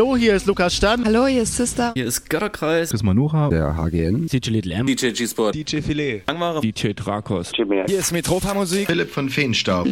Hallo, hier ist Lukas Stern. Hallo, hier ist Sister. Hier ist Götterkreis. Chris Manuha. Der HGN. DJ Little M. DJ G-Sport. DJ Filet. Angmare. DJ Drakos. Hier ist Metropa Musik. Philipp von Feenstaub.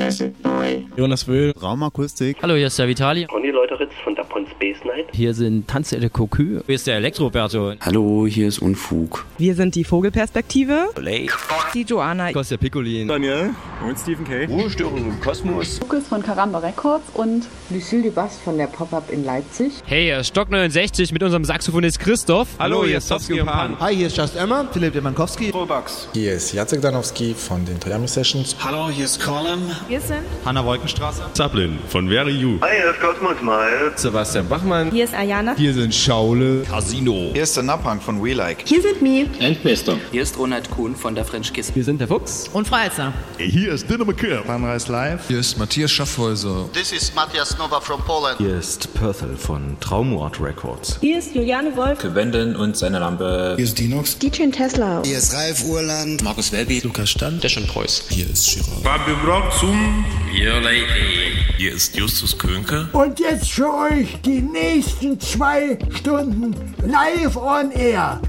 Jonas Wöhl. Raumakustik. Hallo, hier ist der Vitali. Ronny Leuteritz von Dapon Space Night. Hier sind Tanze de Cocu. Hier ist der Elektroberto. Hallo, hier ist Unfug. Wir sind die Vogelperspektive. Lake. Die Joanna. Kostja Piccolin. Daniel. Und Stephen K. Ruhestörung im Kosmos. Lukas von Karamba Records und Lucille Dubas von der Pop-Up in Leipzig. Hey, hier ist Stock 69 mit unserem Saxophonist Christoph. Hallo, hier ist Sofsky und Pan. Hi, hier ist Just Emma, Philipp Demankowski. Rollbugs. Hier ist Jacek Danowski von den Toyami Sessions. Hallo, hier ist Colin. Wir sind Hanna Wolkenstraße. Zaplin von Very You. Hi, hier ist Cosmos Miles. Sebastian Bachmann. Hier ist Ayana. Hier sind Schaule. Casino. Hier ist der Napang von We Like. Hier sind Mi. Endbester. Hier ist Ronald Kuhn von der French Kiss. Wir sind der Fuchs. Und Freizer. Hier ist Dinner McKeer. Sunrise Live. Hier ist Matthias Schaffhäuser. This is Matthias Nova from Poland. Hier ist Perthel von Traumort Records. Hier ist Juliane Wolf. Wenden und seine Lampe. Hier ist Dinox. DJ Tesla. Hier ist Ralf Urland. Markus Welby. Lukas Stand. Der schon Preuß. Hier ist Chirac. Fabio Brock zum Your Lady. Hier ist Justus Könke. Und jetzt für euch die nächsten zwei Stunden live on air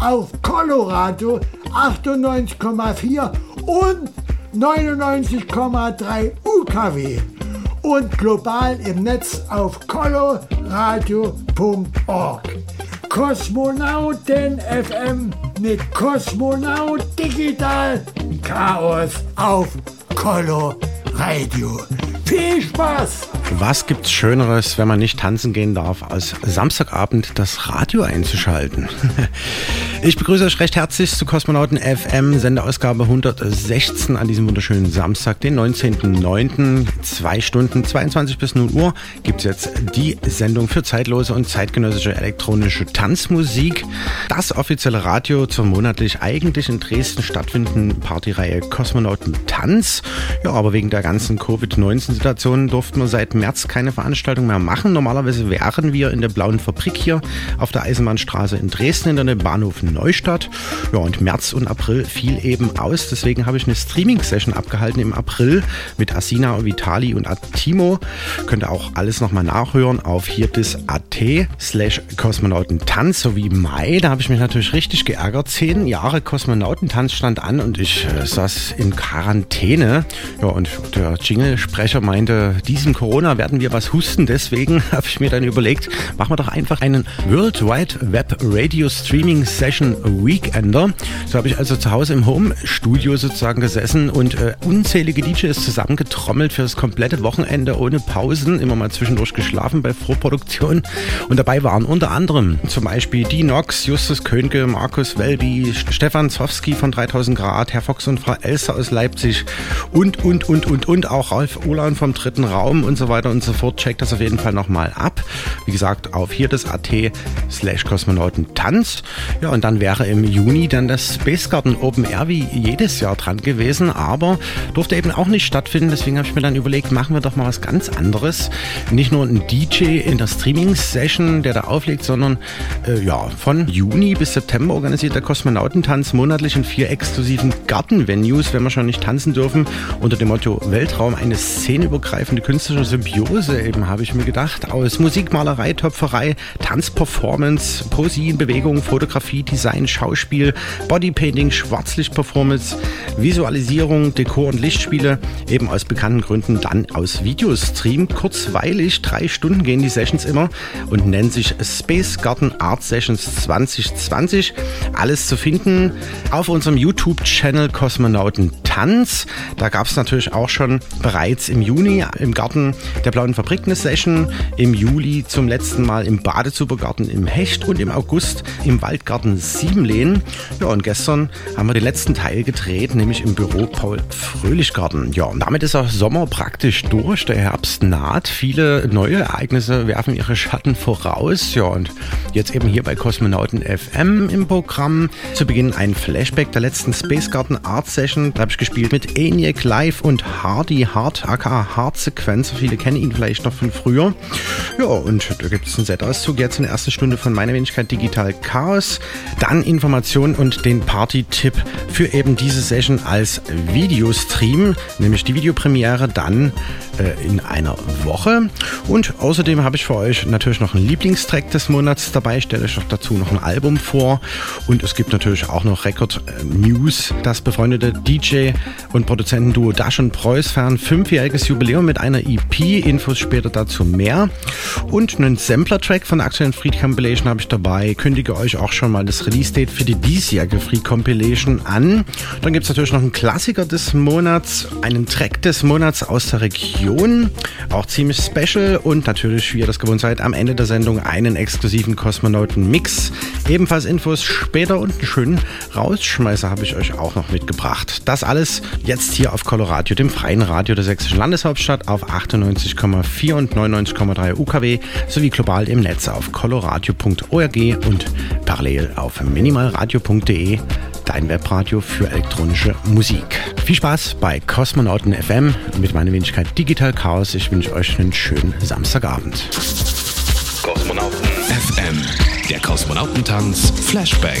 auf Colorado 98,4 und 99,3 UKW und global im Netz auf coloradio.org. Kosmonauten FM mit Kosmonaut Digital Chaos auf Color Radio. Viel Spaß! Was gibt's Schöneres, wenn man nicht tanzen gehen darf, als Samstagabend das Radio einzuschalten? Ich begrüße euch recht herzlich zu Kosmonauten FM, Sendeausgabe 116 an diesem wunderschönen Samstag, den 19.09. Zwei Stunden, 22 bis 0 Uhr, gibt's jetzt die Sendung für zeitlose und zeitgenössische elektronische Tanzmusik. Das offizielle Radio zur monatlich eigentlich in Dresden stattfindenden Partyreihe Kosmonauten Tanz. Ja, aber wegen der ganzen Covid-19-Situation durften wir seit März keine Veranstaltung mehr machen. Normalerweise wären wir in der blauen Fabrik hier auf der Eisenbahnstraße in Dresden in der Bahnhof Neustadt. Ja, und März und April fiel eben aus. Deswegen habe ich eine Streaming-Session abgehalten im April mit Asina, Vitali und Atimo. Könnt ihr auch alles nochmal nachhören auf hirtis.at slash Kosmonautentanz sowie Mai. Da habe ich mich natürlich richtig geärgert. Zehn Jahre Kosmonautentanz stand an und ich äh, saß in Quarantäne. Ja, und der Jingle-Sprecher meinte, diesem Corona werden wir was husten. Deswegen habe ich mir dann überlegt, machen wir doch einfach einen World Wide Web Radio Streaming Session Weekender. So habe ich also zu Hause im Home-Studio sozusagen gesessen und äh, unzählige DJs zusammengetrommelt für das komplette Wochenende ohne Pausen, immer mal zwischendurch geschlafen bei Vorproduktion. Und dabei waren unter anderem zum Beispiel die Nox, Justus Könke, Markus Welby, Stefan Zowski von 3000 Grad, Herr Fox und Frau Elster aus Leipzig und, und, und, und, und auch Ralf Ulan vom dritten Raum und so weiter und so fort. Checkt das auf jeden Fall nochmal ab. Wie gesagt, auf hier das AT slash Kosmonauten Tanz. Ja, und dann wäre im Juni dann das Space Garden Open Air wie jedes Jahr dran gewesen, aber durfte eben auch nicht stattfinden. Deswegen habe ich mir dann überlegt, machen wir doch mal was ganz anderes. Nicht nur ein DJ in der Streaming-Session, der da auflegt, sondern äh, ja, von Juni bis September organisiert der Kosmonautentanz monatlich in vier exklusiven Garten-Venues, wenn wir schon nicht tanzen dürfen, unter dem Motto Weltraum, eine szenenübergreifende künstlerische Symbiose eben, habe ich mir gedacht, aus Musik, Malerei, Töpferei, Tanzperformance, Poesie Bewegung, Fotografie, Design, Schauspiel, Bodypainting, Schwarzlichtperformance, Visualisierung, Dekor und Lichtspiele, eben aus bekannten Gründen dann aus Videostream. Kurzweilig, drei Stunden gehen die Sessions immer und nennen sich Space Garden Art Sessions 2020. Alles zu finden auf unserem YouTube-Channel Kosmonauten Tanz. Da gab es natürlich auch schon bereits im Juni im Garten der Blauen Fabrik eine Session, im Juli zum letzten Mal im Badezubergarten im Hecht und im August im Waldgarten Siebenlehn. Ja, und gestern haben wir den letzten Teil gedreht, nämlich im Büro Paul Fröhlich Garten. Ja, und damit ist der Sommer praktisch durch, der Herbst naht. Viele neue Ereignisse werfen ihre Schatten voraus. Ja, und jetzt eben hier bei Kosmonauten FM im Programm. Zu Beginn ein Flashback der letzten Space Garden Art Session. Da habe ich gespielt mit ENIAC Live und Hardy Hard, aka Hard Sequenz. Viele kennen ihn vielleicht noch von früher. Ja, und da gibt es einen Set-Auszug jetzt in der ersten Stunde von meiner Wenigkeit Digital Chaos. Dann Informationen und den Party-Tipp für eben diese Session als Videostream, nämlich die Videopremiere dann äh, in einer Woche. Und außerdem habe ich für euch natürlich noch einen Lieblingstrack des Monats dabei. Ich stelle euch auch dazu noch ein Album vor. Und es gibt natürlich auch noch Record äh, News. Das befreundete DJ und Produzentenduo Dash und Preuß feiern fünfjähriges Jubiläum mit einer EP. Infos später dazu mehr. Und einen Sampler-Track von der aktuellen Freak Compilation habe ich dabei. Kündige euch auch schon mal das Release-Date für die diesjährige Freak Compilation an. Dann gibt es natürlich noch einen Klassiker des Monats, einen Track des Monats aus der Region. Auch ziemlich special und natürlich, wie ihr das gewohnt seid, am Ende der Sendung einen exklusiven Kosmonauten-Mix. Ebenfalls Infos später und einen schönen Rausschmeißer habe ich euch auch noch mitgebracht. Das alles jetzt hier auf Coloradio, dem freien Radio der sächsischen Landeshauptstadt auf 98,4 und 99,3 UKW sowie global im Netz auf coloradio.org und parallel auf minimalradio.de, dein Webradio für elektronische Musik. Viel Spaß bei Kosmonauten FM mit meiner Wenigkeit Digital Chaos. Ich wünsche euch einen schönen Samstagabend. Kosmonauten FM, der Kosmonautentanz Flashback.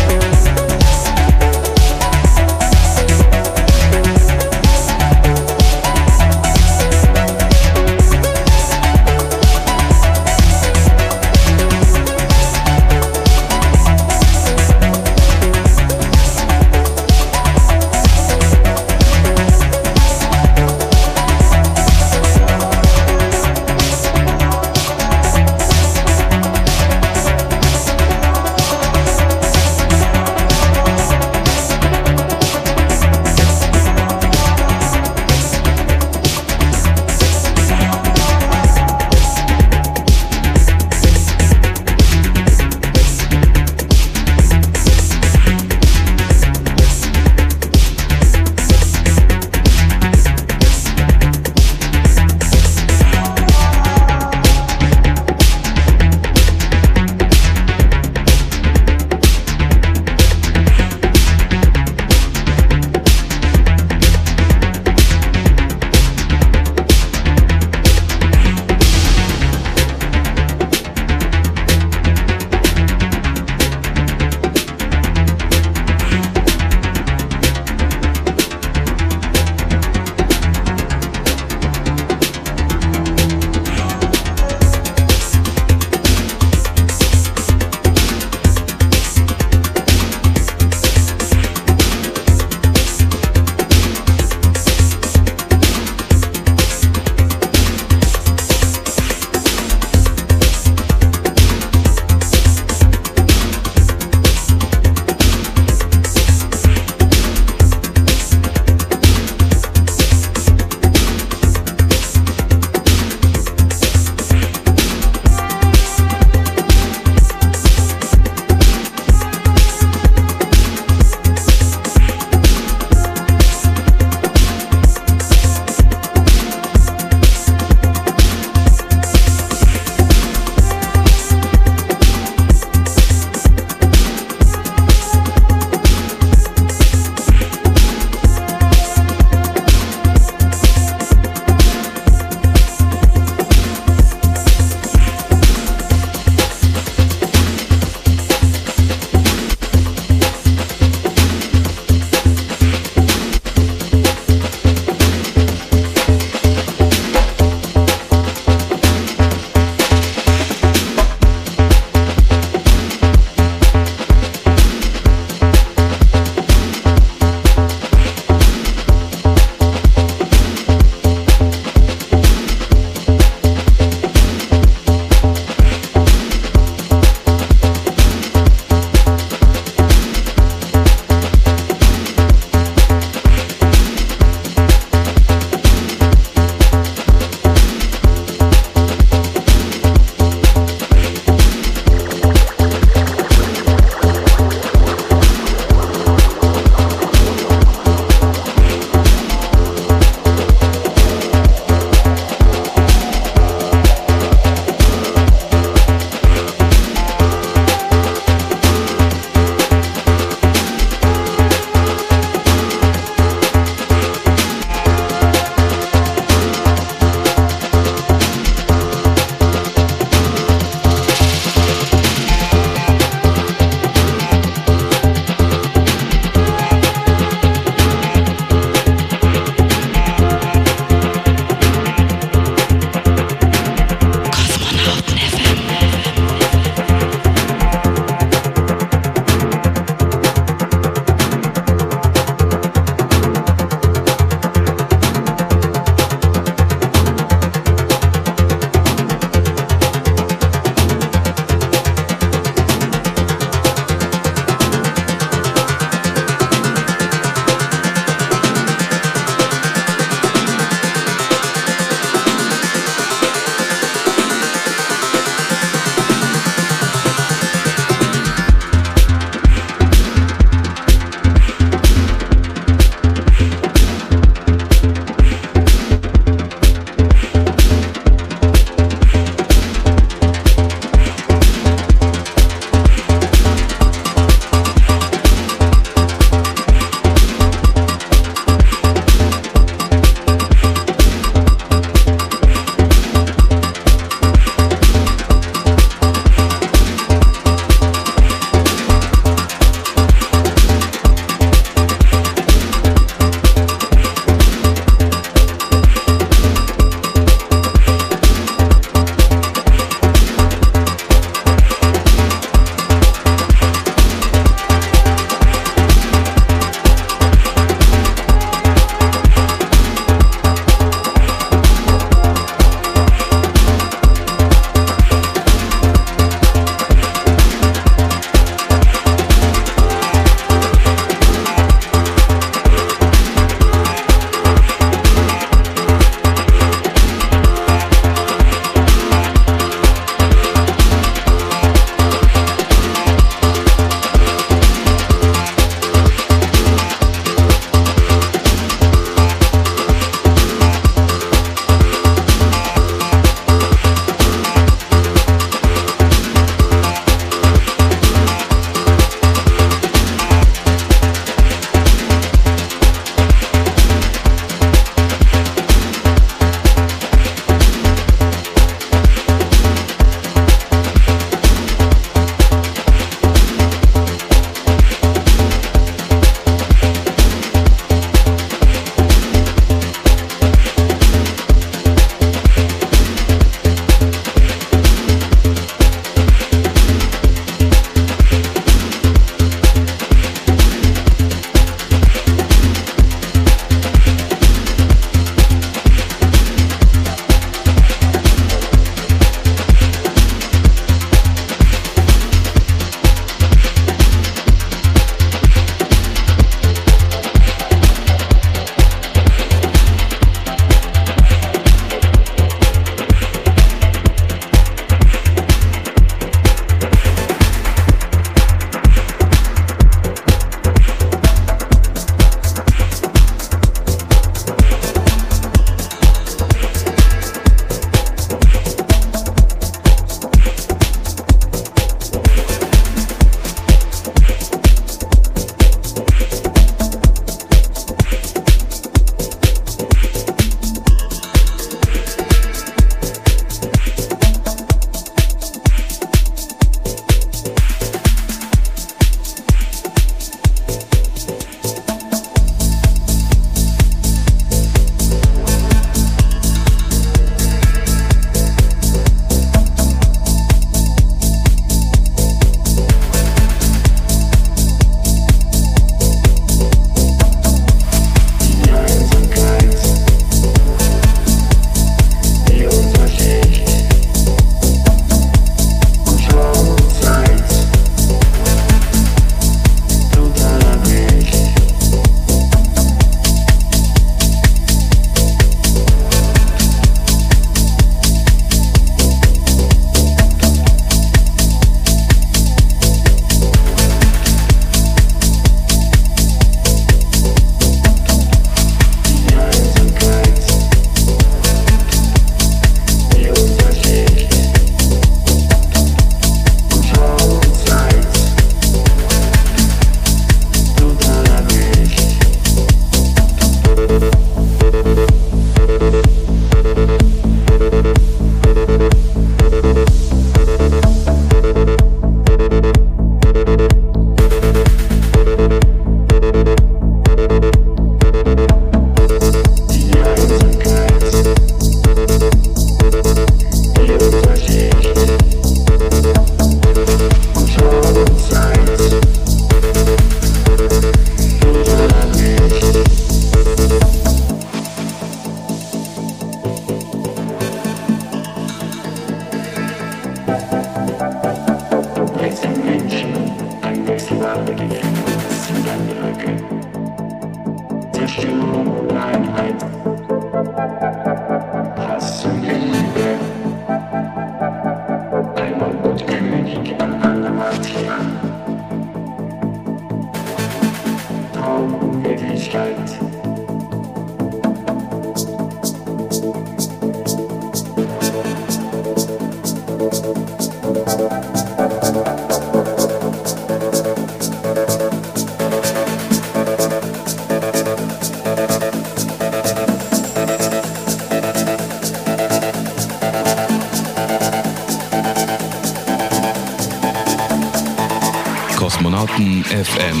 Kosmonauten FM.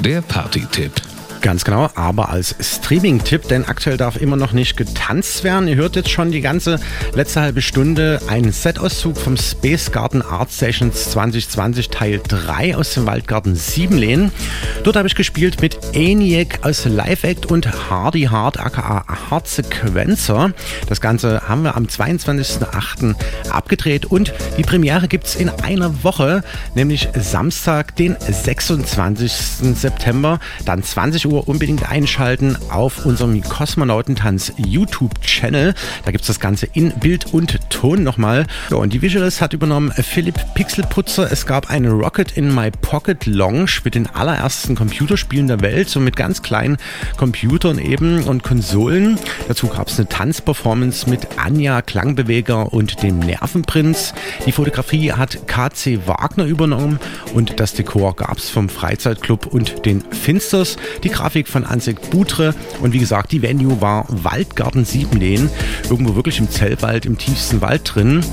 Der Party-Tipp. Ganz genau, aber als Streaming-Tipp, denn aktuell darf immer noch nicht getanzt werden. Ihr hört jetzt schon die ganze letzte halbe Stunde einen Set-Auszug vom Space Garden Art Sessions 2020 Teil 3 aus dem Waldgarten Siebenlehn. Dort habe ich gespielt mit ENIAC aus Live Act und Hardy Hard aka Hard Sequencer. Das Ganze haben wir am 22.08. abgedreht und die Premiere gibt es in einer Woche, nämlich Samstag, den 26. September, dann 20 Uhr unbedingt einschalten auf unserem Kosmonautentanz YouTube-Channel. Da gibt es das Ganze in Bild und Ton nochmal. So, und die Visuals hat übernommen Philipp Pixelputzer. Es gab eine Rocket in My Pocket Lounge mit den allerersten Computerspielen der Welt, so mit ganz kleinen Computern eben und Konsolen. Dazu gab es eine Tanzperformance mit Anja Klangbeweger und dem Nervenprinz. Die Fotografie hat KC Wagner übernommen und das Dekor gab es vom Freizeitclub und den Finsters. Die Grafik von Ansek Butre und wie gesagt, die Venue war Waldgarten Siebenlehn, irgendwo wirklich im Zellwald, im tiefsten Wald drin.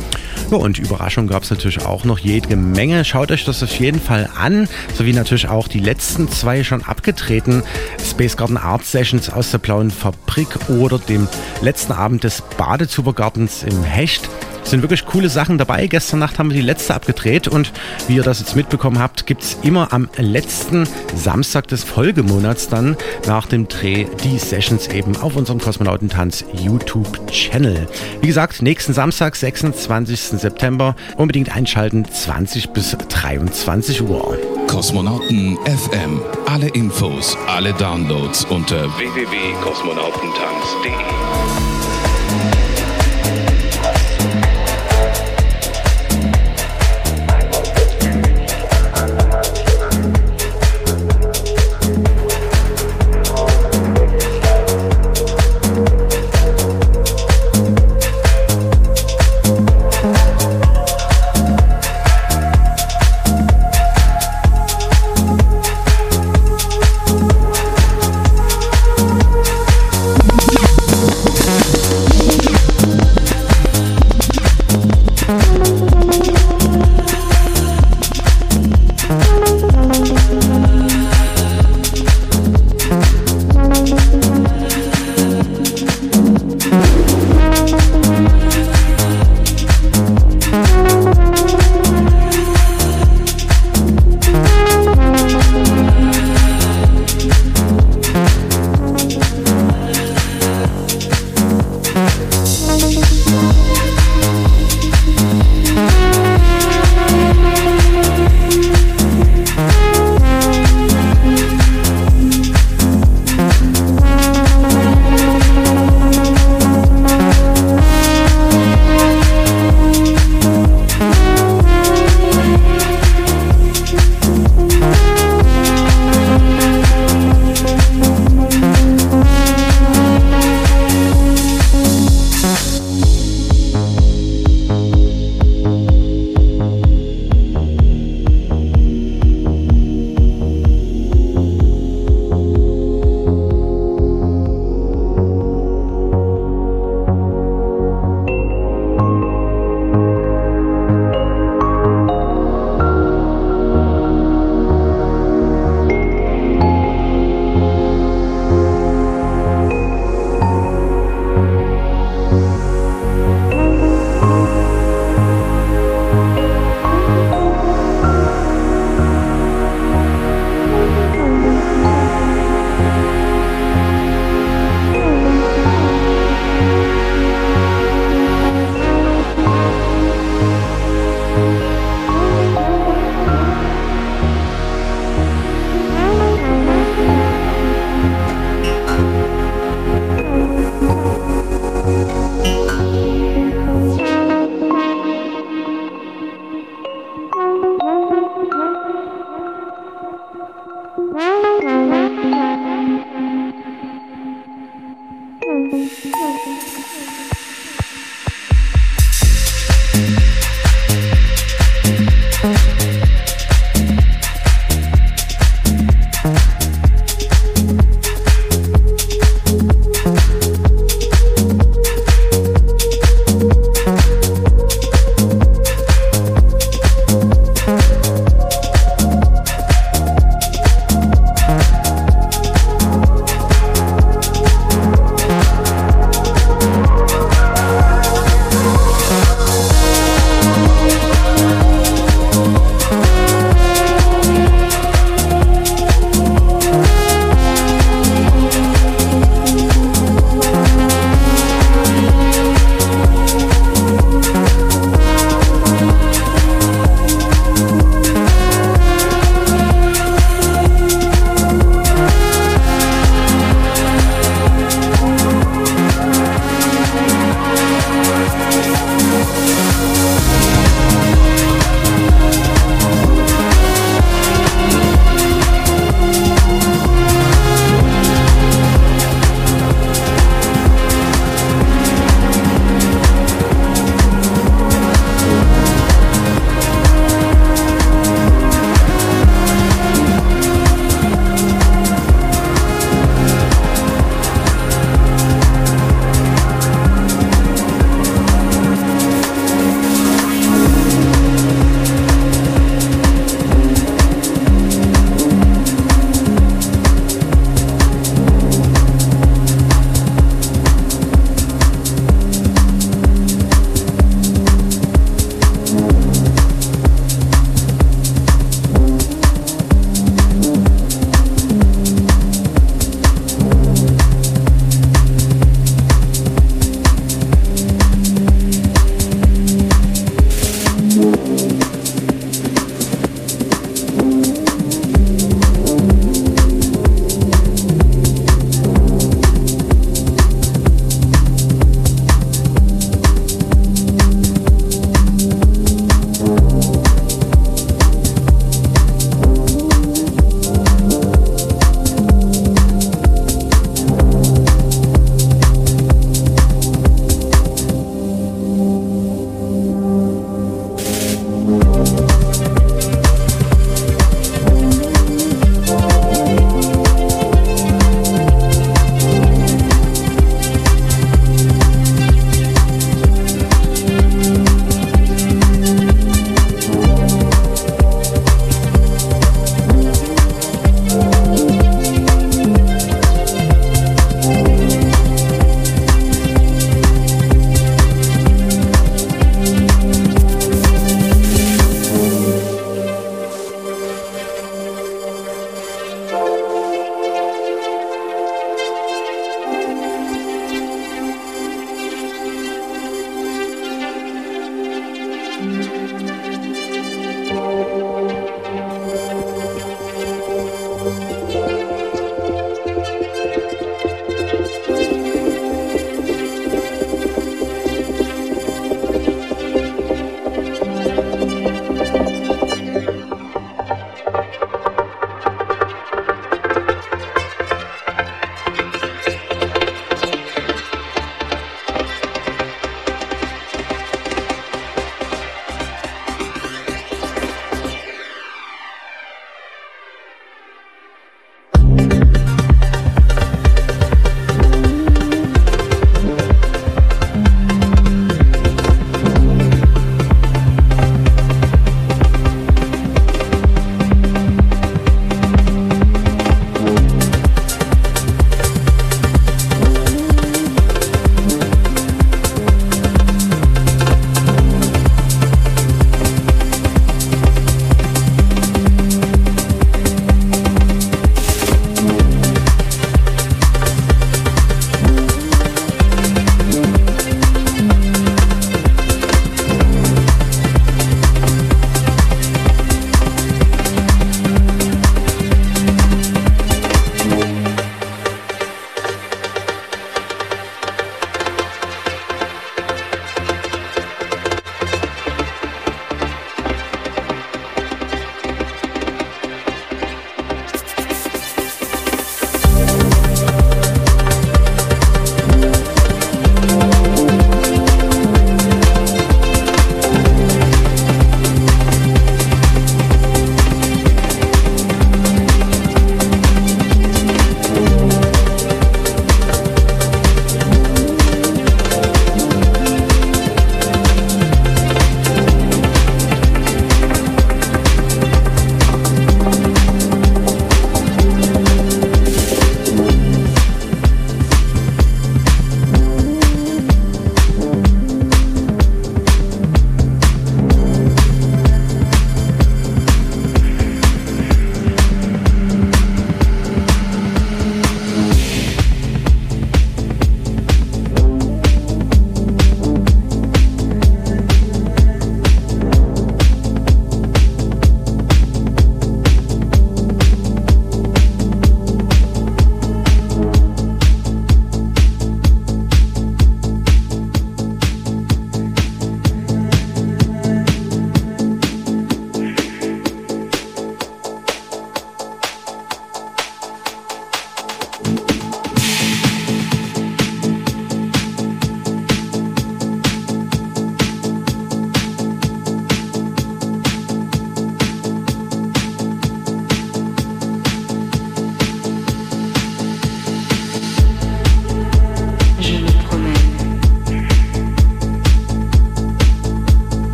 Ja, und Überraschung gab es natürlich auch noch jede Menge. Schaut euch das auf jeden Fall an, sowie natürlich auch die letzten zwei schon abgetreten Space Garden Art Sessions aus der Blauen Fabrik oder dem letzten Abend des Badezubergartens im Hecht sind wirklich coole Sachen dabei. Gestern Nacht haben wir die letzte abgedreht und wie ihr das jetzt mitbekommen habt, gibt es immer am letzten Samstag des Folgemonats dann nach dem Dreh die Sessions eben auf unserem Kosmonautentanz YouTube-Channel. Wie gesagt, nächsten Samstag, 26. September, unbedingt einschalten, 20 bis 23 Uhr. Kosmonauten FM. Alle Infos, alle Downloads unter www.kosmonautentanz.de.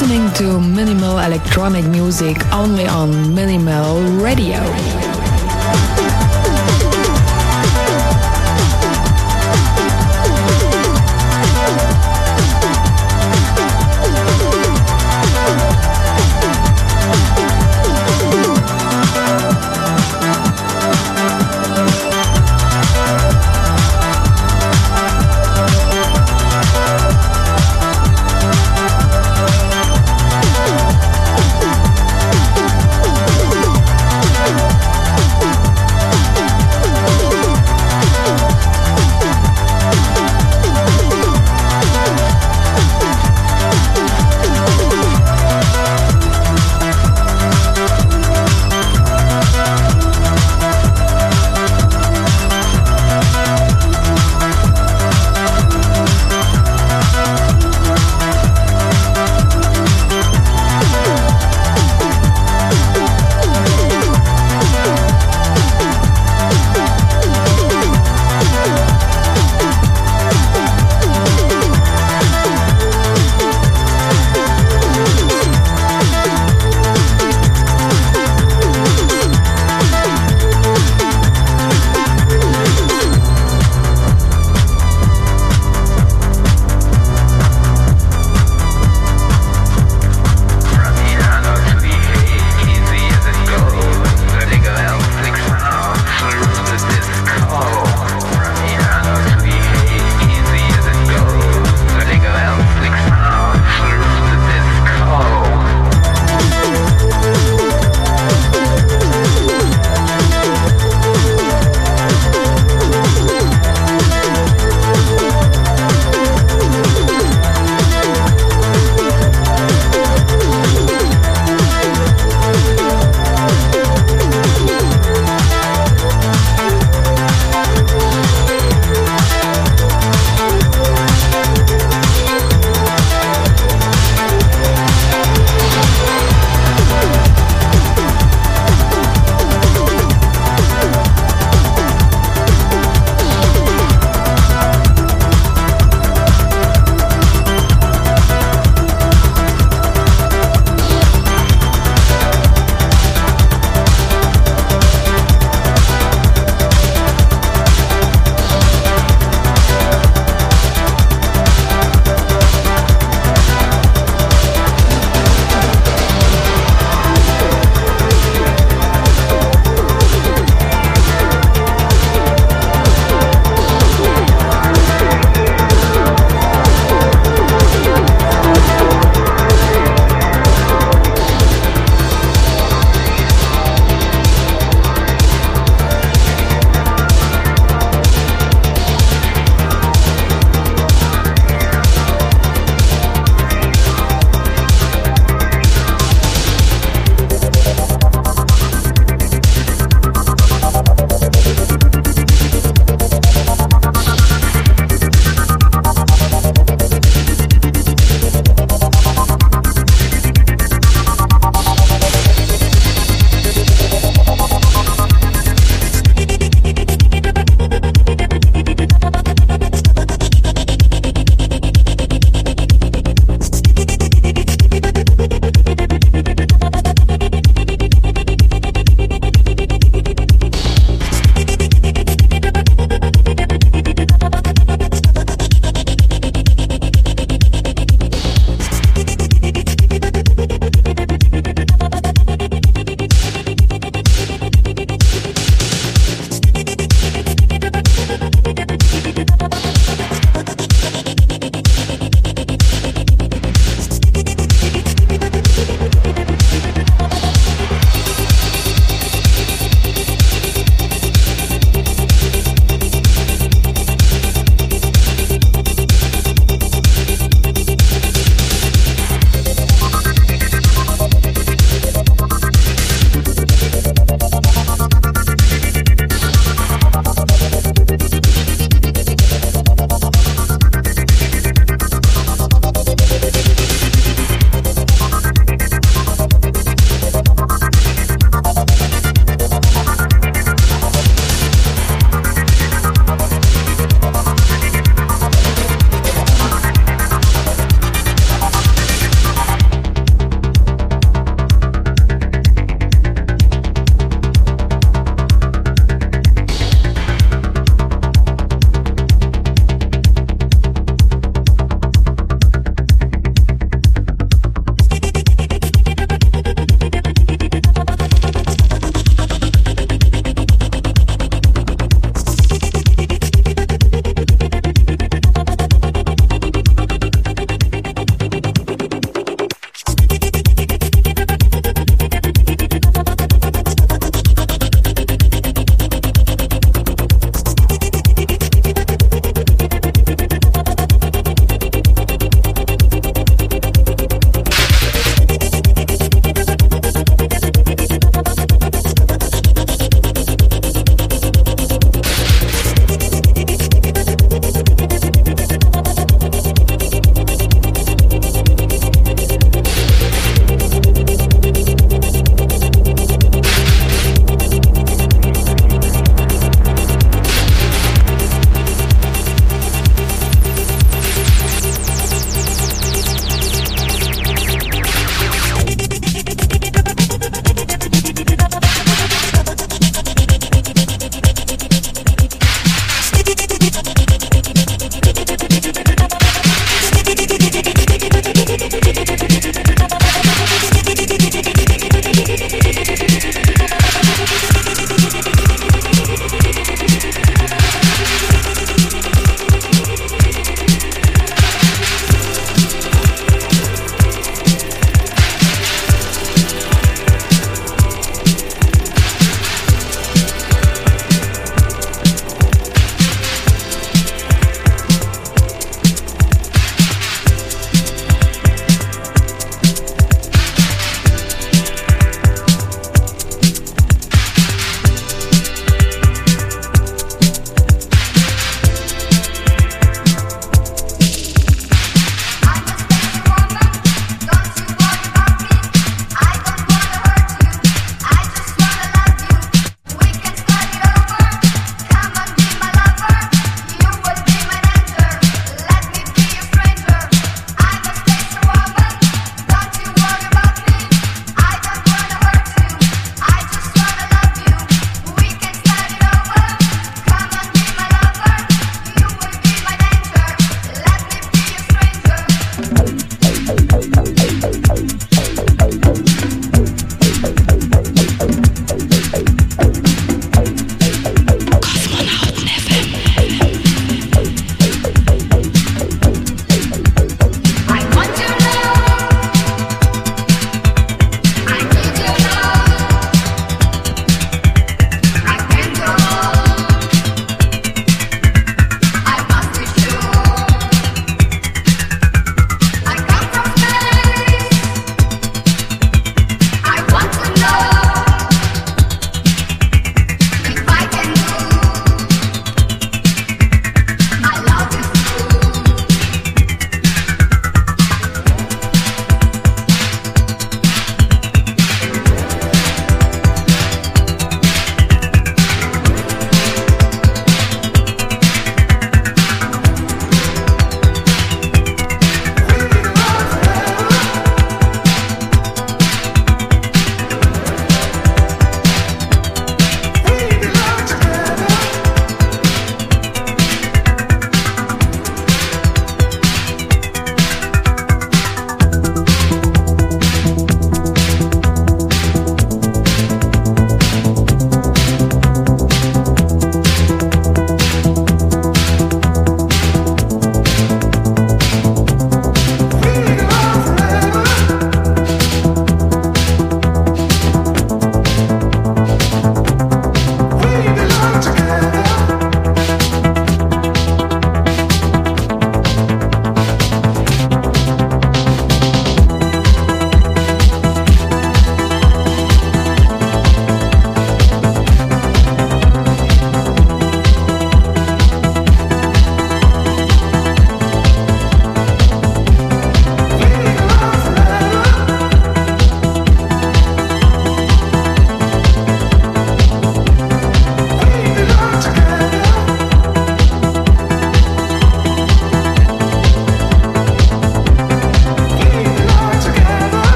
listening to minimal electronic music only on Minimal Radio.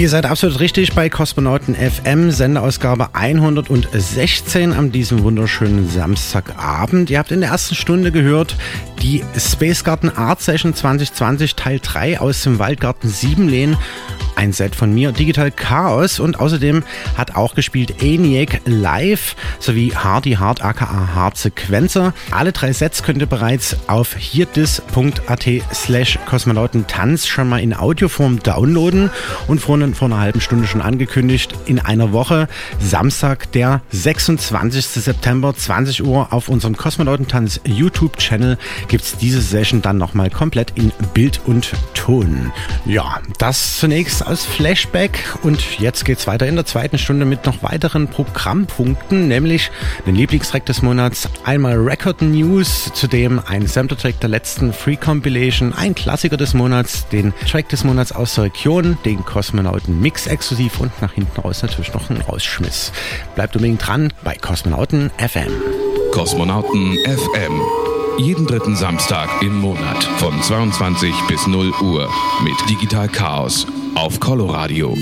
Ihr seid absolut richtig bei Kosmonauten FM, Sendeausgabe 116 an diesem wunderschönen Samstagabend. Ihr habt in der ersten Stunde gehört die Space Garden Art Session 2020 Teil 3 aus dem Waldgarten Siebenlehn. Ein Set von mir, Digital Chaos und außerdem hat auch gespielt ENIAC Live sowie Hardy Hard aka Hard Sequencer. Alle drei Sets könnt ihr bereits auf hierdis.at slash Kosmonautentanz schon mal in Audioform downloaden und vorhin vor einer halben Stunde schon angekündigt, in einer Woche, Samstag, der 26. September, 20 Uhr auf unserem Kosmonautentanz YouTube-Channel gibt es diese Session dann nochmal komplett in Bild und Ton. Ja, das zunächst als Flashback und jetzt geht's weiter in der zweiten Stunde mit noch weiteren Programmpunkten, nämlich den Lieblingstrack des Monats, einmal Record News, zudem ein Sampler-Track der letzten Free Compilation, ein Klassiker des Monats, den Track des Monats aus der Region, den Kosmonauten Mix exklusiv und nach hinten raus natürlich noch ein Rausschmiss. Bleibt unbedingt dran bei Kosmonauten FM. Kosmonauten FM. Jeden dritten Samstag im Monat von 22 bis 0 Uhr mit Digital Chaos auf Coloradio.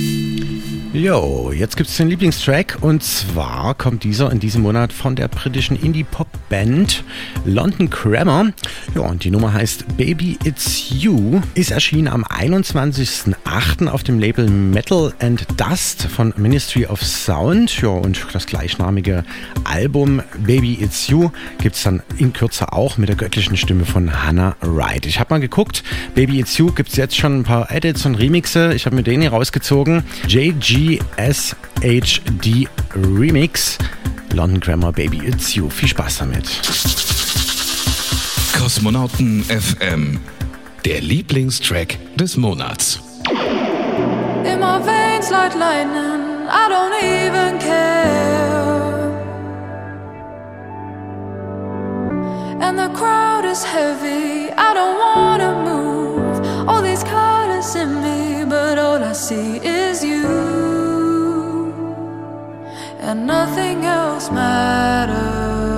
Jo, jetzt gibt es den Lieblingstrack und zwar kommt dieser in diesem Monat von der britischen Indie-Pop-Band London Grammar. Ja, und die Nummer heißt Baby It's You, ist erschienen am 21.08. auf dem Label Metal and Dust von Ministry of Sound. Ja, und das gleichnamige Album Baby It's You gibt es dann in Kürze auch mit der göttlichen Stimme von Hannah Wright. Ich habe mal geguckt, Baby It's You gibt es jetzt schon ein paar Edits und Remixe. Ich habe mir den hier rausgezogen. JG SHD Remix. London Grammar Baby It's You. Viel Spaß damit. Kosmonauten FM. Der Lieblingstrack des Monats. In my veins like lightning, I don't even care. And the crowd is heavy, I don't wanna move. All these colors in me, but all I see is you. And nothing else matters.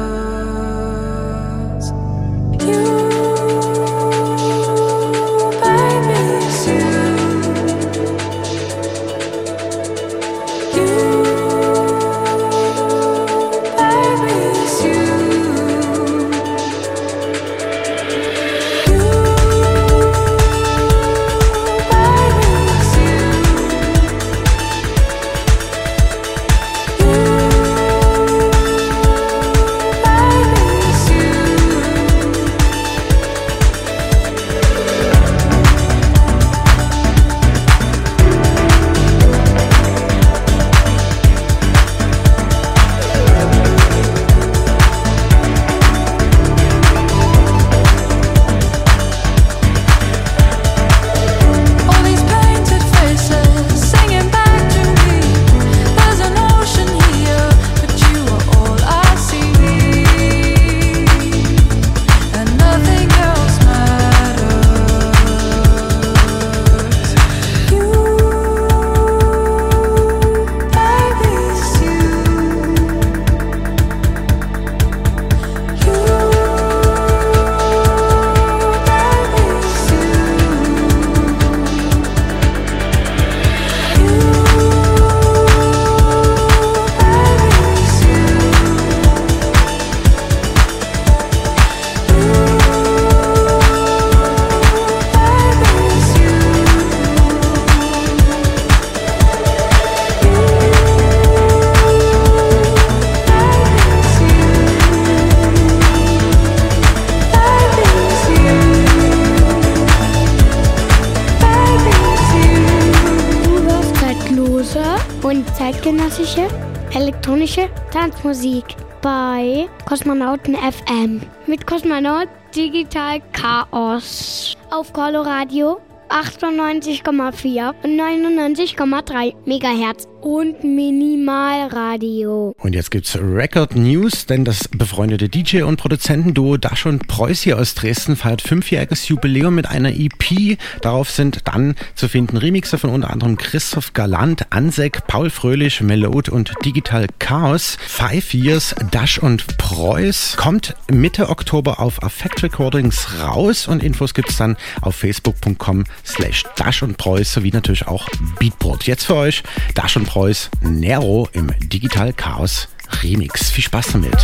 Tanzmusik bei Kosmonauten FM mit Kosmonaut Digital Chaos auf Coloradio 98,4 und 99,3 Megahertz. Und Minimalradio. Und jetzt gibt's Record News, denn das befreundete DJ- und Produzentenduo Dash und Preuß hier aus Dresden feiert fünfjähriges Jubiläum mit einer EP. Darauf sind dann zu finden Remixe von unter anderem Christoph Galant, Ansek, Paul Fröhlich, Melode und Digital Chaos. Five Years Dash und Preuß kommt Mitte Oktober auf Affect Recordings raus und Infos gibt's dann auf facebook.com slash Dash und Preuß sowie natürlich auch Beatport. Jetzt für euch Dash und Preuß Nero im Digital Chaos Remix. Viel Spaß damit.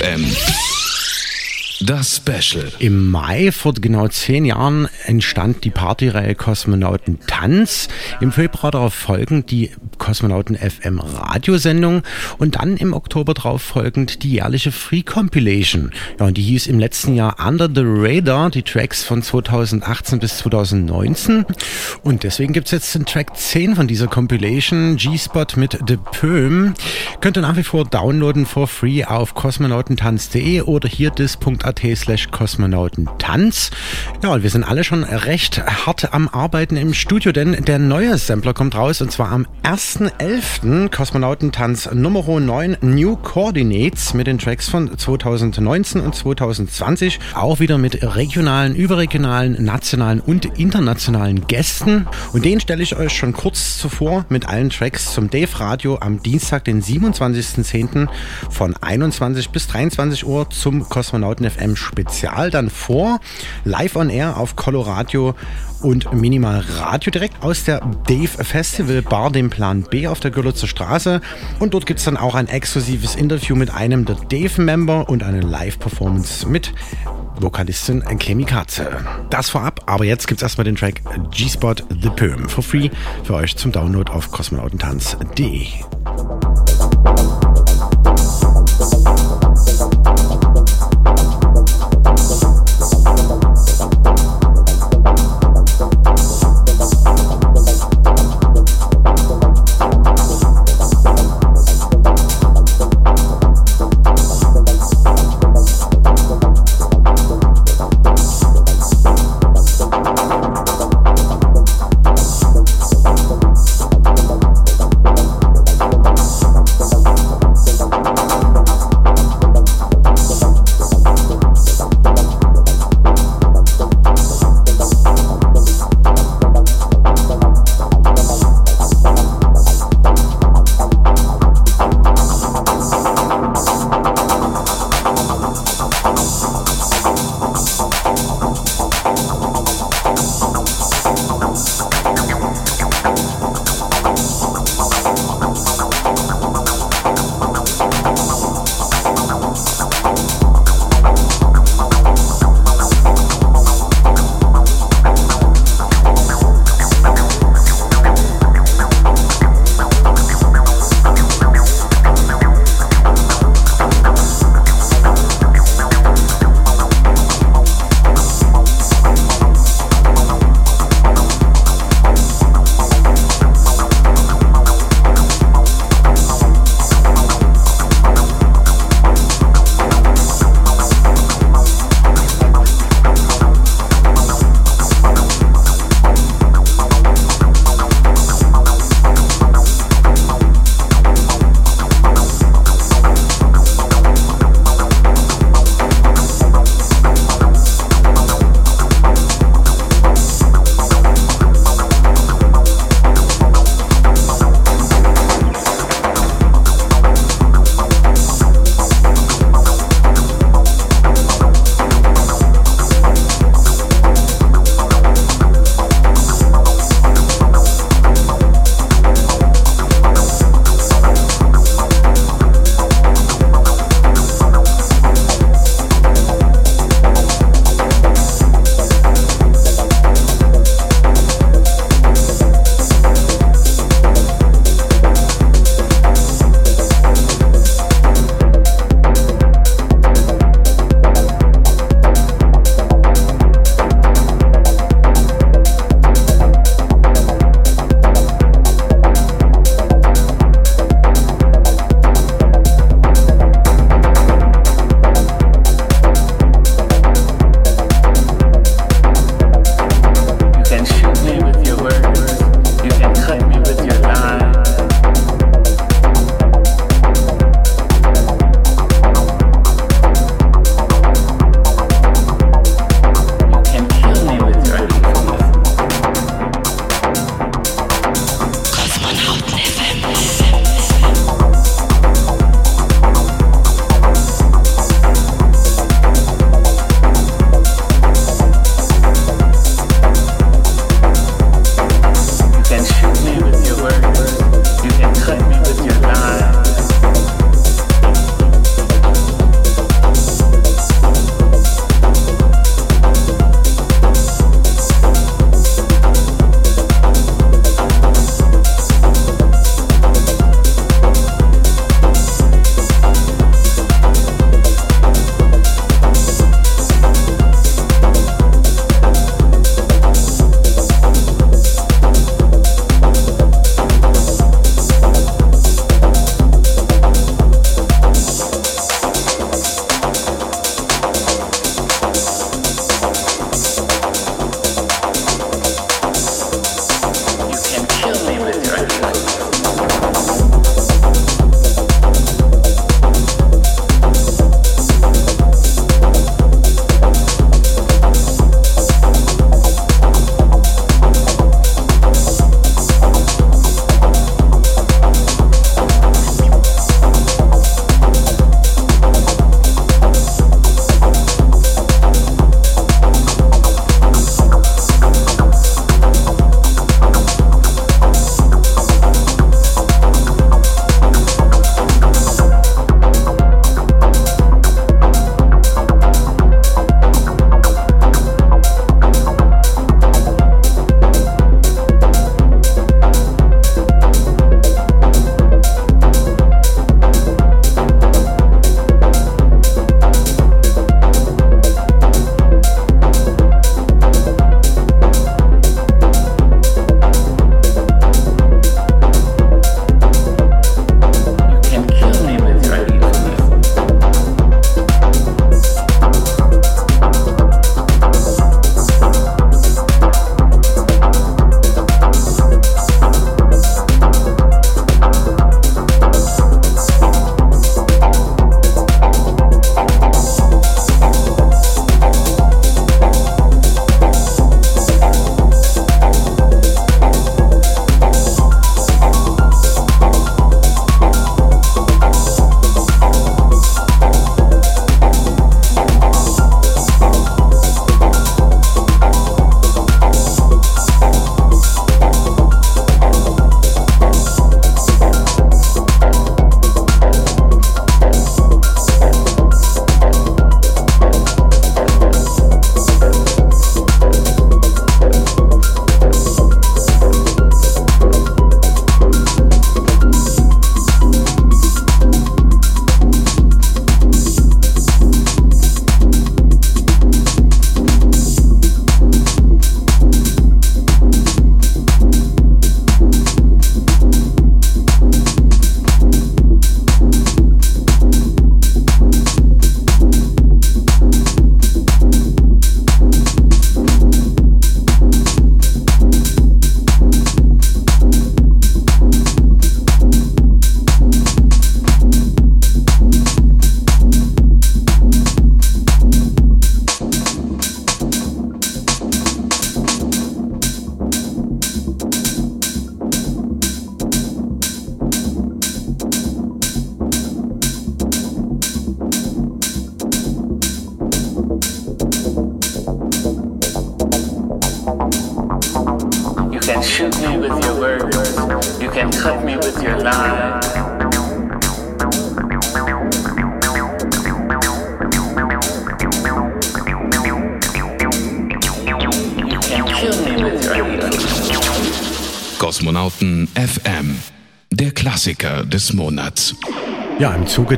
FM. Das Special. Im Mai vor genau zehn Jahren entstand die Partyreihe Kosmonauten Tanz. Im Februar darauf folgend die Kosmonauten FM Radiosendung und dann im Oktober darauf folgend die jährliche Free Compilation. Ja, und die hieß im letzten Jahr Under the Radar, die Tracks von 2018 bis 2019. Und deswegen gibt's jetzt den Track 10 von dieser Compilation, G-Spot mit The Pöhm. Könnt ihr nach wie vor downloaden for free auf kosmonautentanz.de oder hier dis.at slash kosmonautentanz. Ja, und wir sind alle schon recht hart am Arbeiten im Studio, denn der neue Sampler kommt raus und zwar am 1.11. Kosmonautentanz Nummer 9 New Coordinates mit den Tracks von 2019 und 2020. Auch wieder mit regionalen, überregionalen, nationalen und internationalen Gästen. Und den stelle ich euch schon kurz zuvor mit allen Tracks zum Dave Radio am Dienstag, den 27.10. von 21 bis 23 Uhr zum Kosmonauten FM Spezial dann vor. Live on Air auf Coloradio und Minimal Radio direkt aus der Dave Festival Bar, dem Plan B auf der Görlitzer Straße. Und dort gibt es dann auch ein exklusives Interview mit einem der Dave-Member und eine Live-Performance mit Vokalistin Chemikatze. Das vorab, aber jetzt gibt es erstmal den Track G-Spot The Perm for free für euch zum Download auf kosmonautentanz.de.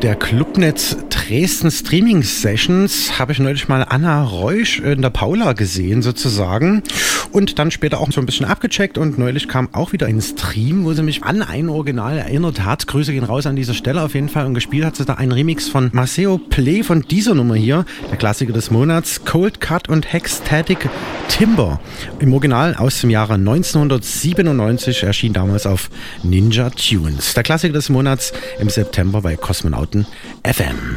der Clubnetz Dresden Streaming Sessions habe ich neulich mal Anna Reusch in der Paula gesehen sozusagen und dann später auch so ein bisschen abgecheckt und neulich kam auch wieder ein Stream, wo sie mich an ein Original erinnert hat. Grüße gehen raus an dieser Stelle auf jeden Fall und gespielt hat sie da einen Remix von Maceo Play von dieser Nummer hier, der Klassiker des Monats, Cold Cut und Hexstatic Timber. Im Original aus dem Jahre 1997 erschien damals auf Ninja Tunes. Der Klassiker des Monats im September bei Kosmonauten FM.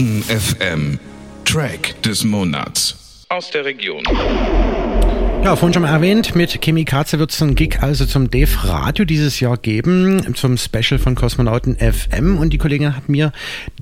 Kosmonauten FM. Track des Monats. Aus der Region. Ja, vorhin schon mal erwähnt, mit Chemikaze wird es einen Gig also zum Dave Radio dieses Jahr geben, zum Special von Kosmonauten FM. Und die Kollegin hat mir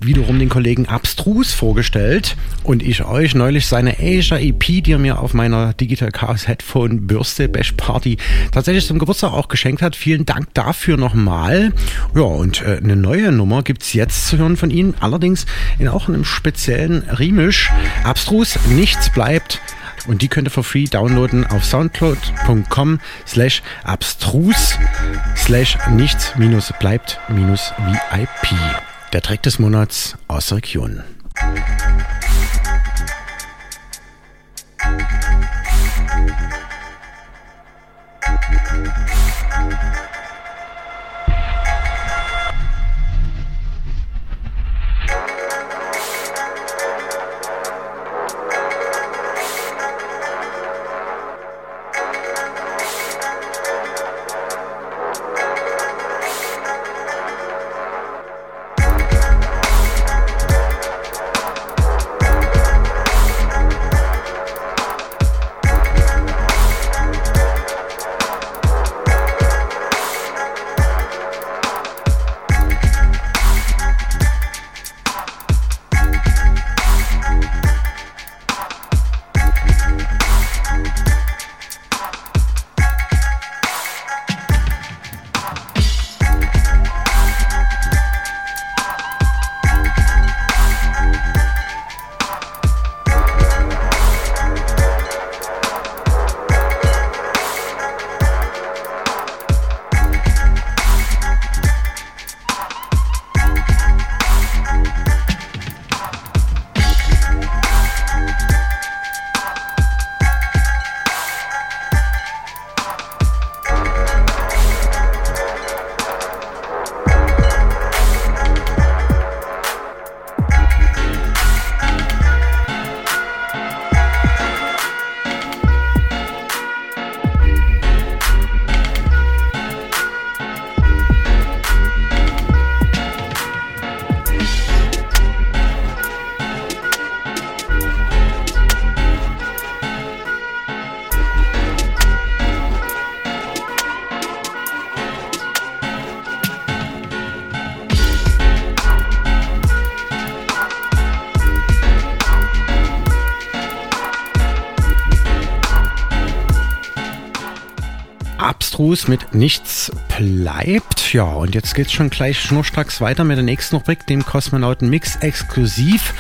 wiederum den Kollegen Abstrus vorgestellt und ich euch neulich seine Asia EP, die er mir auf meiner Digital Chaos Headphone Bürste Bash Party tatsächlich zum Geburtstag auch geschenkt hat. Vielen Dank dafür nochmal. Ja, und äh, eine neue Nummer gibt's jetzt zu hören von ihm, allerdings in auch einem speziellen Remisch. Abstrus, nichts bleibt. Und die könnt ihr for free downloaden auf soundcloud.com slash abstrus slash nichts minus bleibt minus VIP. Der Track des Monats aus der Region. Abstrus mit Nichts bleibt. Ja, und jetzt geht's schon gleich schnurstracks weiter mit der nächsten Rubrik, dem Kosmonauten Mix exklusiv.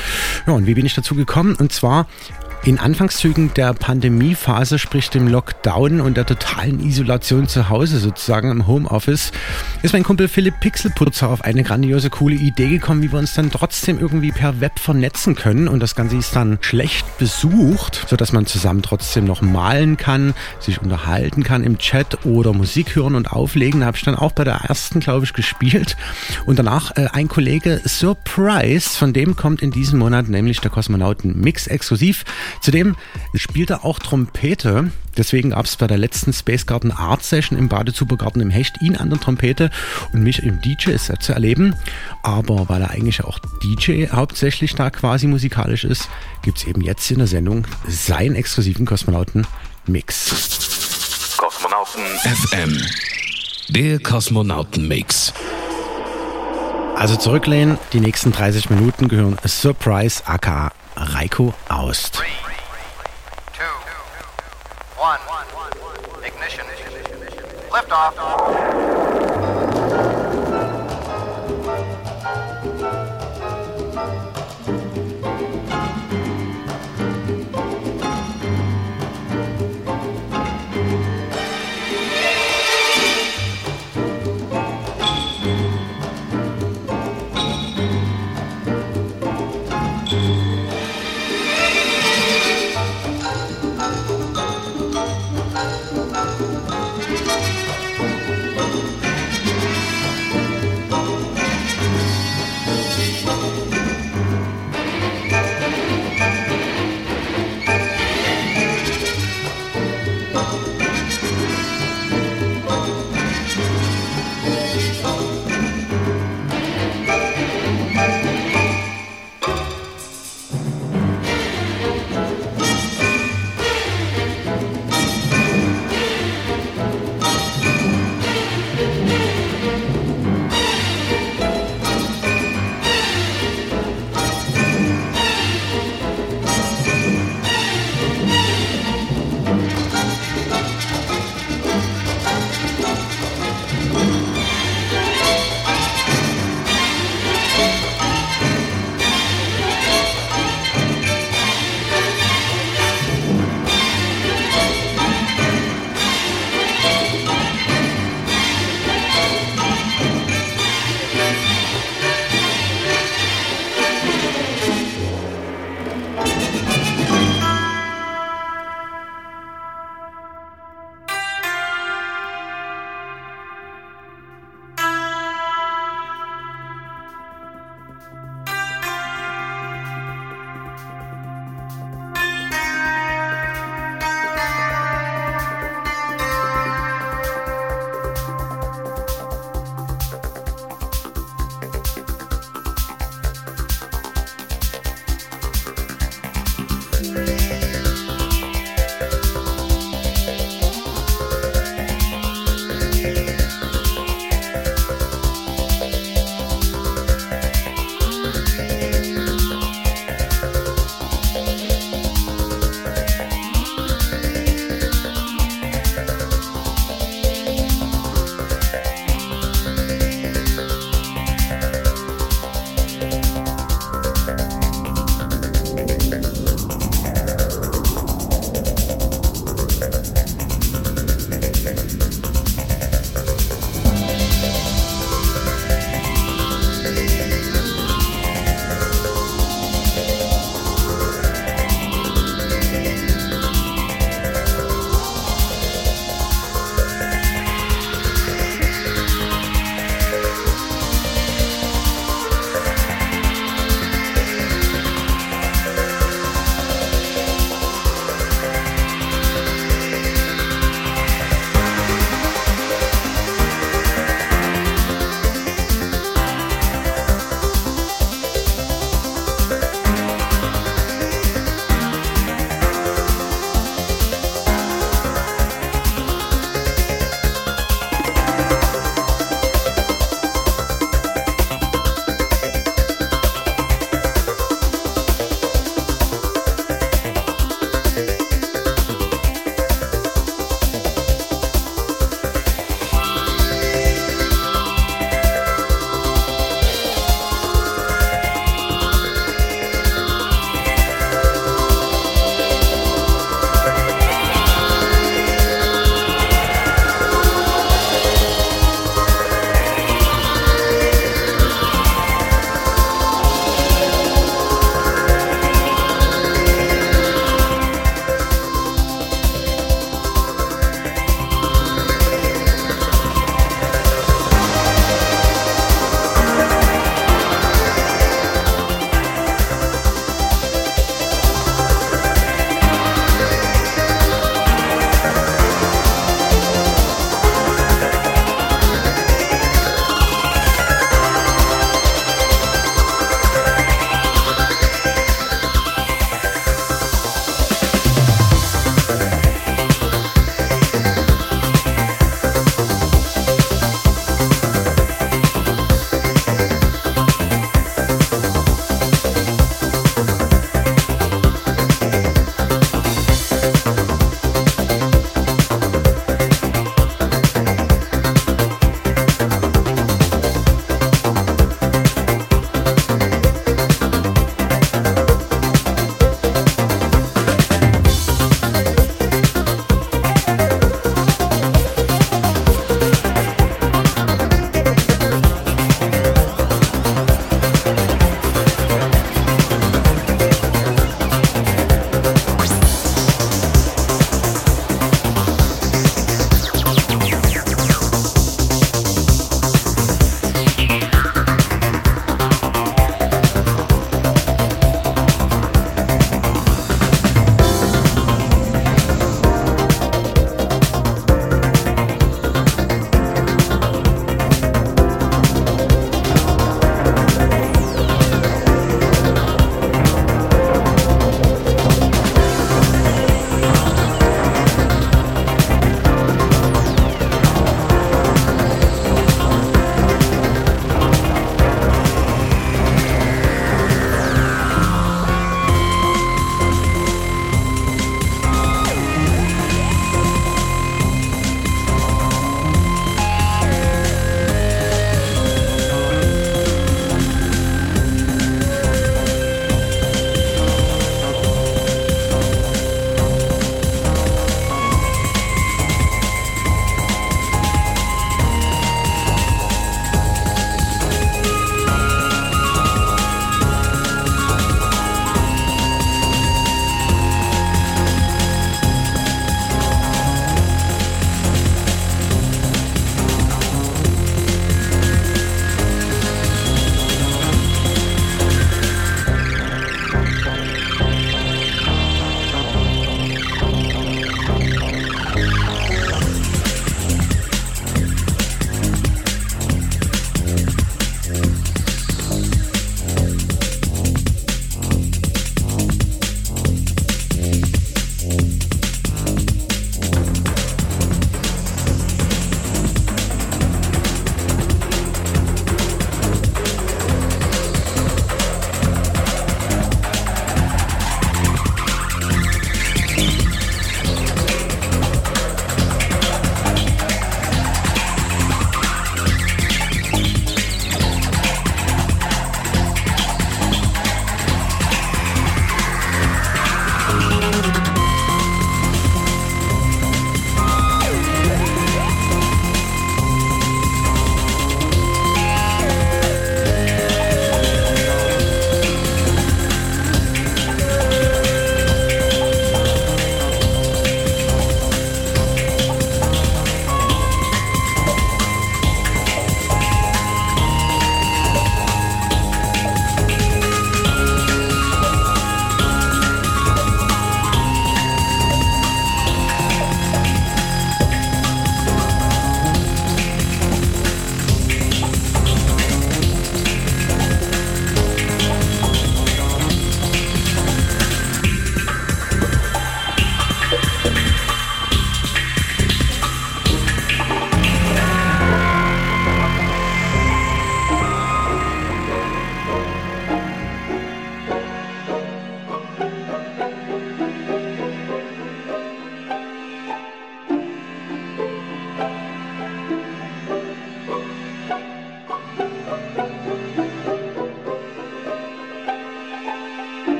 Ja, und wie bin ich dazu gekommen? Und zwar in Anfangszügen der Pandemiephase, sprich dem Lockdown und der totalen Isolation zu Hause sozusagen im Homeoffice, ist mein Kumpel Philipp Pixelputzer auf eine grandiose, coole Idee gekommen, wie wir uns dann trotzdem irgendwie per Web vernetzen können. Und das Ganze ist dann schlecht besucht, sodass man zusammen trotzdem noch malen kann, sich unterhalten kann im Chat oder Musik hören und auflegen. Da habe ich dann auch bei der ersten, glaube ich, gespielt. Und danach äh, ein Kollege Surprise, von dem kommt in diesem Monat nämlich der Kosmonauten Mix exklusiv. Zudem spielt er auch Trompete. Deswegen gab es bei der letzten Space Garden Art Session im Badezubergarten im Hecht ihn an der Trompete und mich im DJ-Set zu erleben. Aber weil er eigentlich auch DJ hauptsächlich da quasi musikalisch ist, gibt es eben jetzt in der Sendung seinen exklusiven Kosmonauten Mix. Kosmonauten FM. Der Kosmonauten Mix. Also zurücklehnen, die nächsten 30 Minuten gehören Surprise aka Reiko Aust. Three, one, ignition. Liftoff.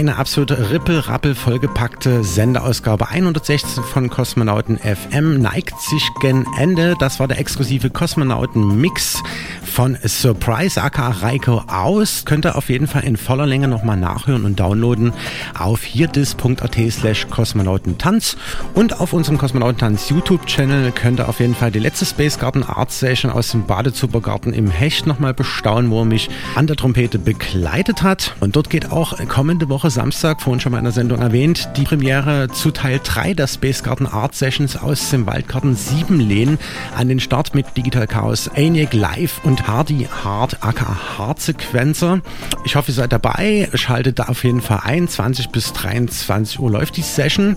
Eine absolute rippel-rappel vollgepackte Sendeausgabe 116 von Kosmonauten FM neigt sich gen Ende. Das war der exklusive Kosmonauten-Mix von Surprise aka Reiko aus. Könnt ihr auf jeden Fall in voller Länge nochmal nachhören und downloaden auf hierdis.at slash kosmonautentanz und auf unserem Kosmonautentanz YouTube-Channel könnt ihr auf jeden Fall die letzte Space Garden Art Session aus dem Badezubergarten im Hecht nochmal bestaunen, wo er mich an der Trompete begleitet hat. Und dort geht auch kommende Woche Samstag, vorhin schon mal in der Sendung erwähnt, die Premiere zu Teil 3 der Space Garden Art Sessions aus dem Waldgarten 7 Lehn an den Start mit Digital Chaos, ENIAC Live und Hardy Hard aka Hard Sequencer. Ich hoffe, ihr seid dabei. Schaltet da auf jeden Fall ein. 20 bis 23 Uhr läuft die Session.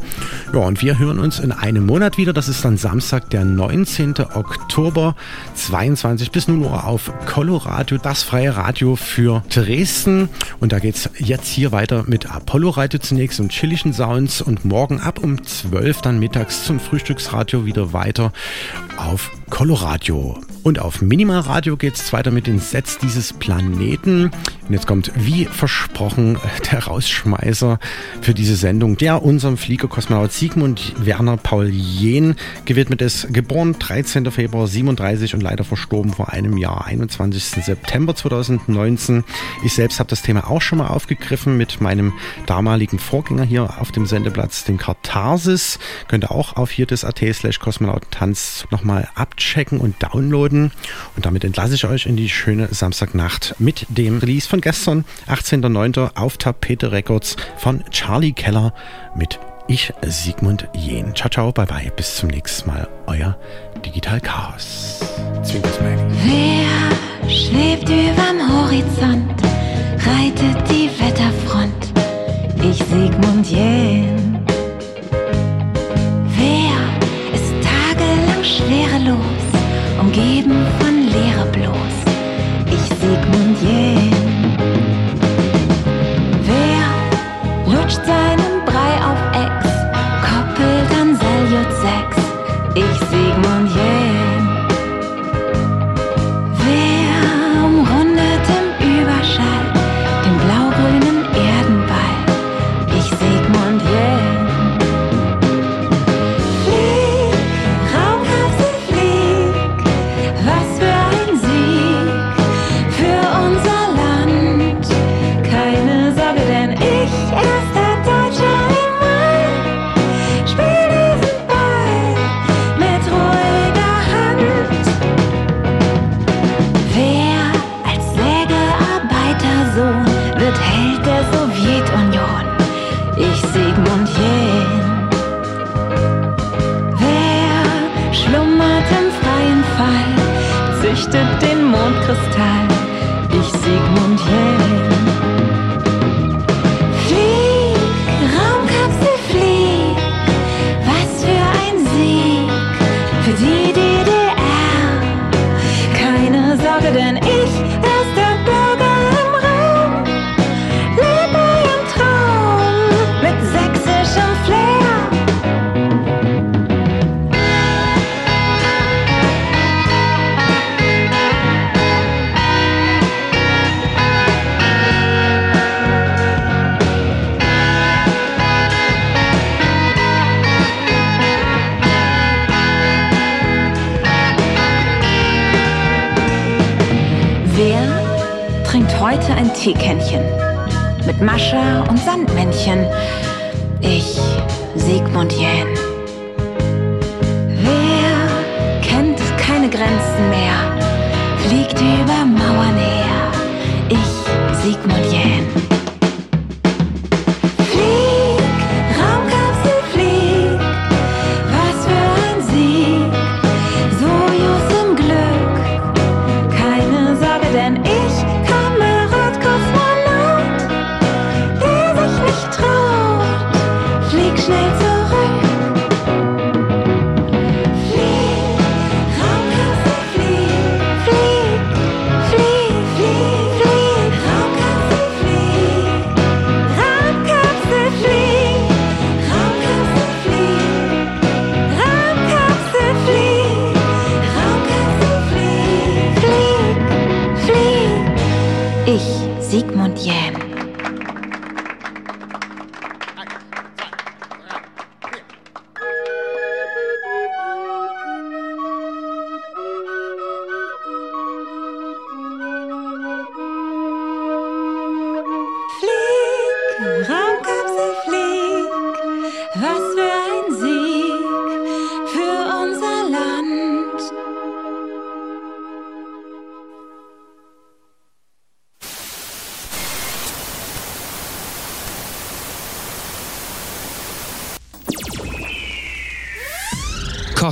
Ja, und wir hören uns in einem Monat wieder. Das ist dann Samstag, der 19. Oktober, 22 bis 0 Uhr auf Coloradio, das freie Radio für Dresden. Und da geht's jetzt hier weiter mit Apollo Radio zunächst und chillischen Sounds und morgen ab um 12 dann mittags zum Frühstücksradio wieder weiter auf Coloradio. Und auf Minimalradio geht es weiter mit den Sets dieses Planeten. Und jetzt kommt, wie versprochen, der Rausschmeißer für diese Sendung, der unserem Fliegerkosmonaut Sigmund Werner Paul Jehn gewidmet ist. Geboren 13. Februar 37 und leider verstorben vor einem Jahr, 21. September 2019. Ich selbst habe das Thema auch schon mal aufgegriffen mit meinem damaligen Vorgänger hier auf dem Sendeplatz, dem Katharsis. Könnt ihr auch auf hier das AT slash Kosmonautentanz nochmal abchecken und downloaden. Und damit entlasse ich euch in die schöne Samstagnacht mit dem Release von gestern, 18.09. auf Tapete Records von Charlie Keller mit Ich Sigmund Jähn. Ciao, ciao, bye bye, bis zum nächsten Mal. Euer Digital Chaos. Wer schwebt überm Horizont, reitet die Wetterfront? Ich Sigmund Jähn. Wer ist tagelang schwerelos, umgeben von Leere bloß? Ich Sigmund Jähn.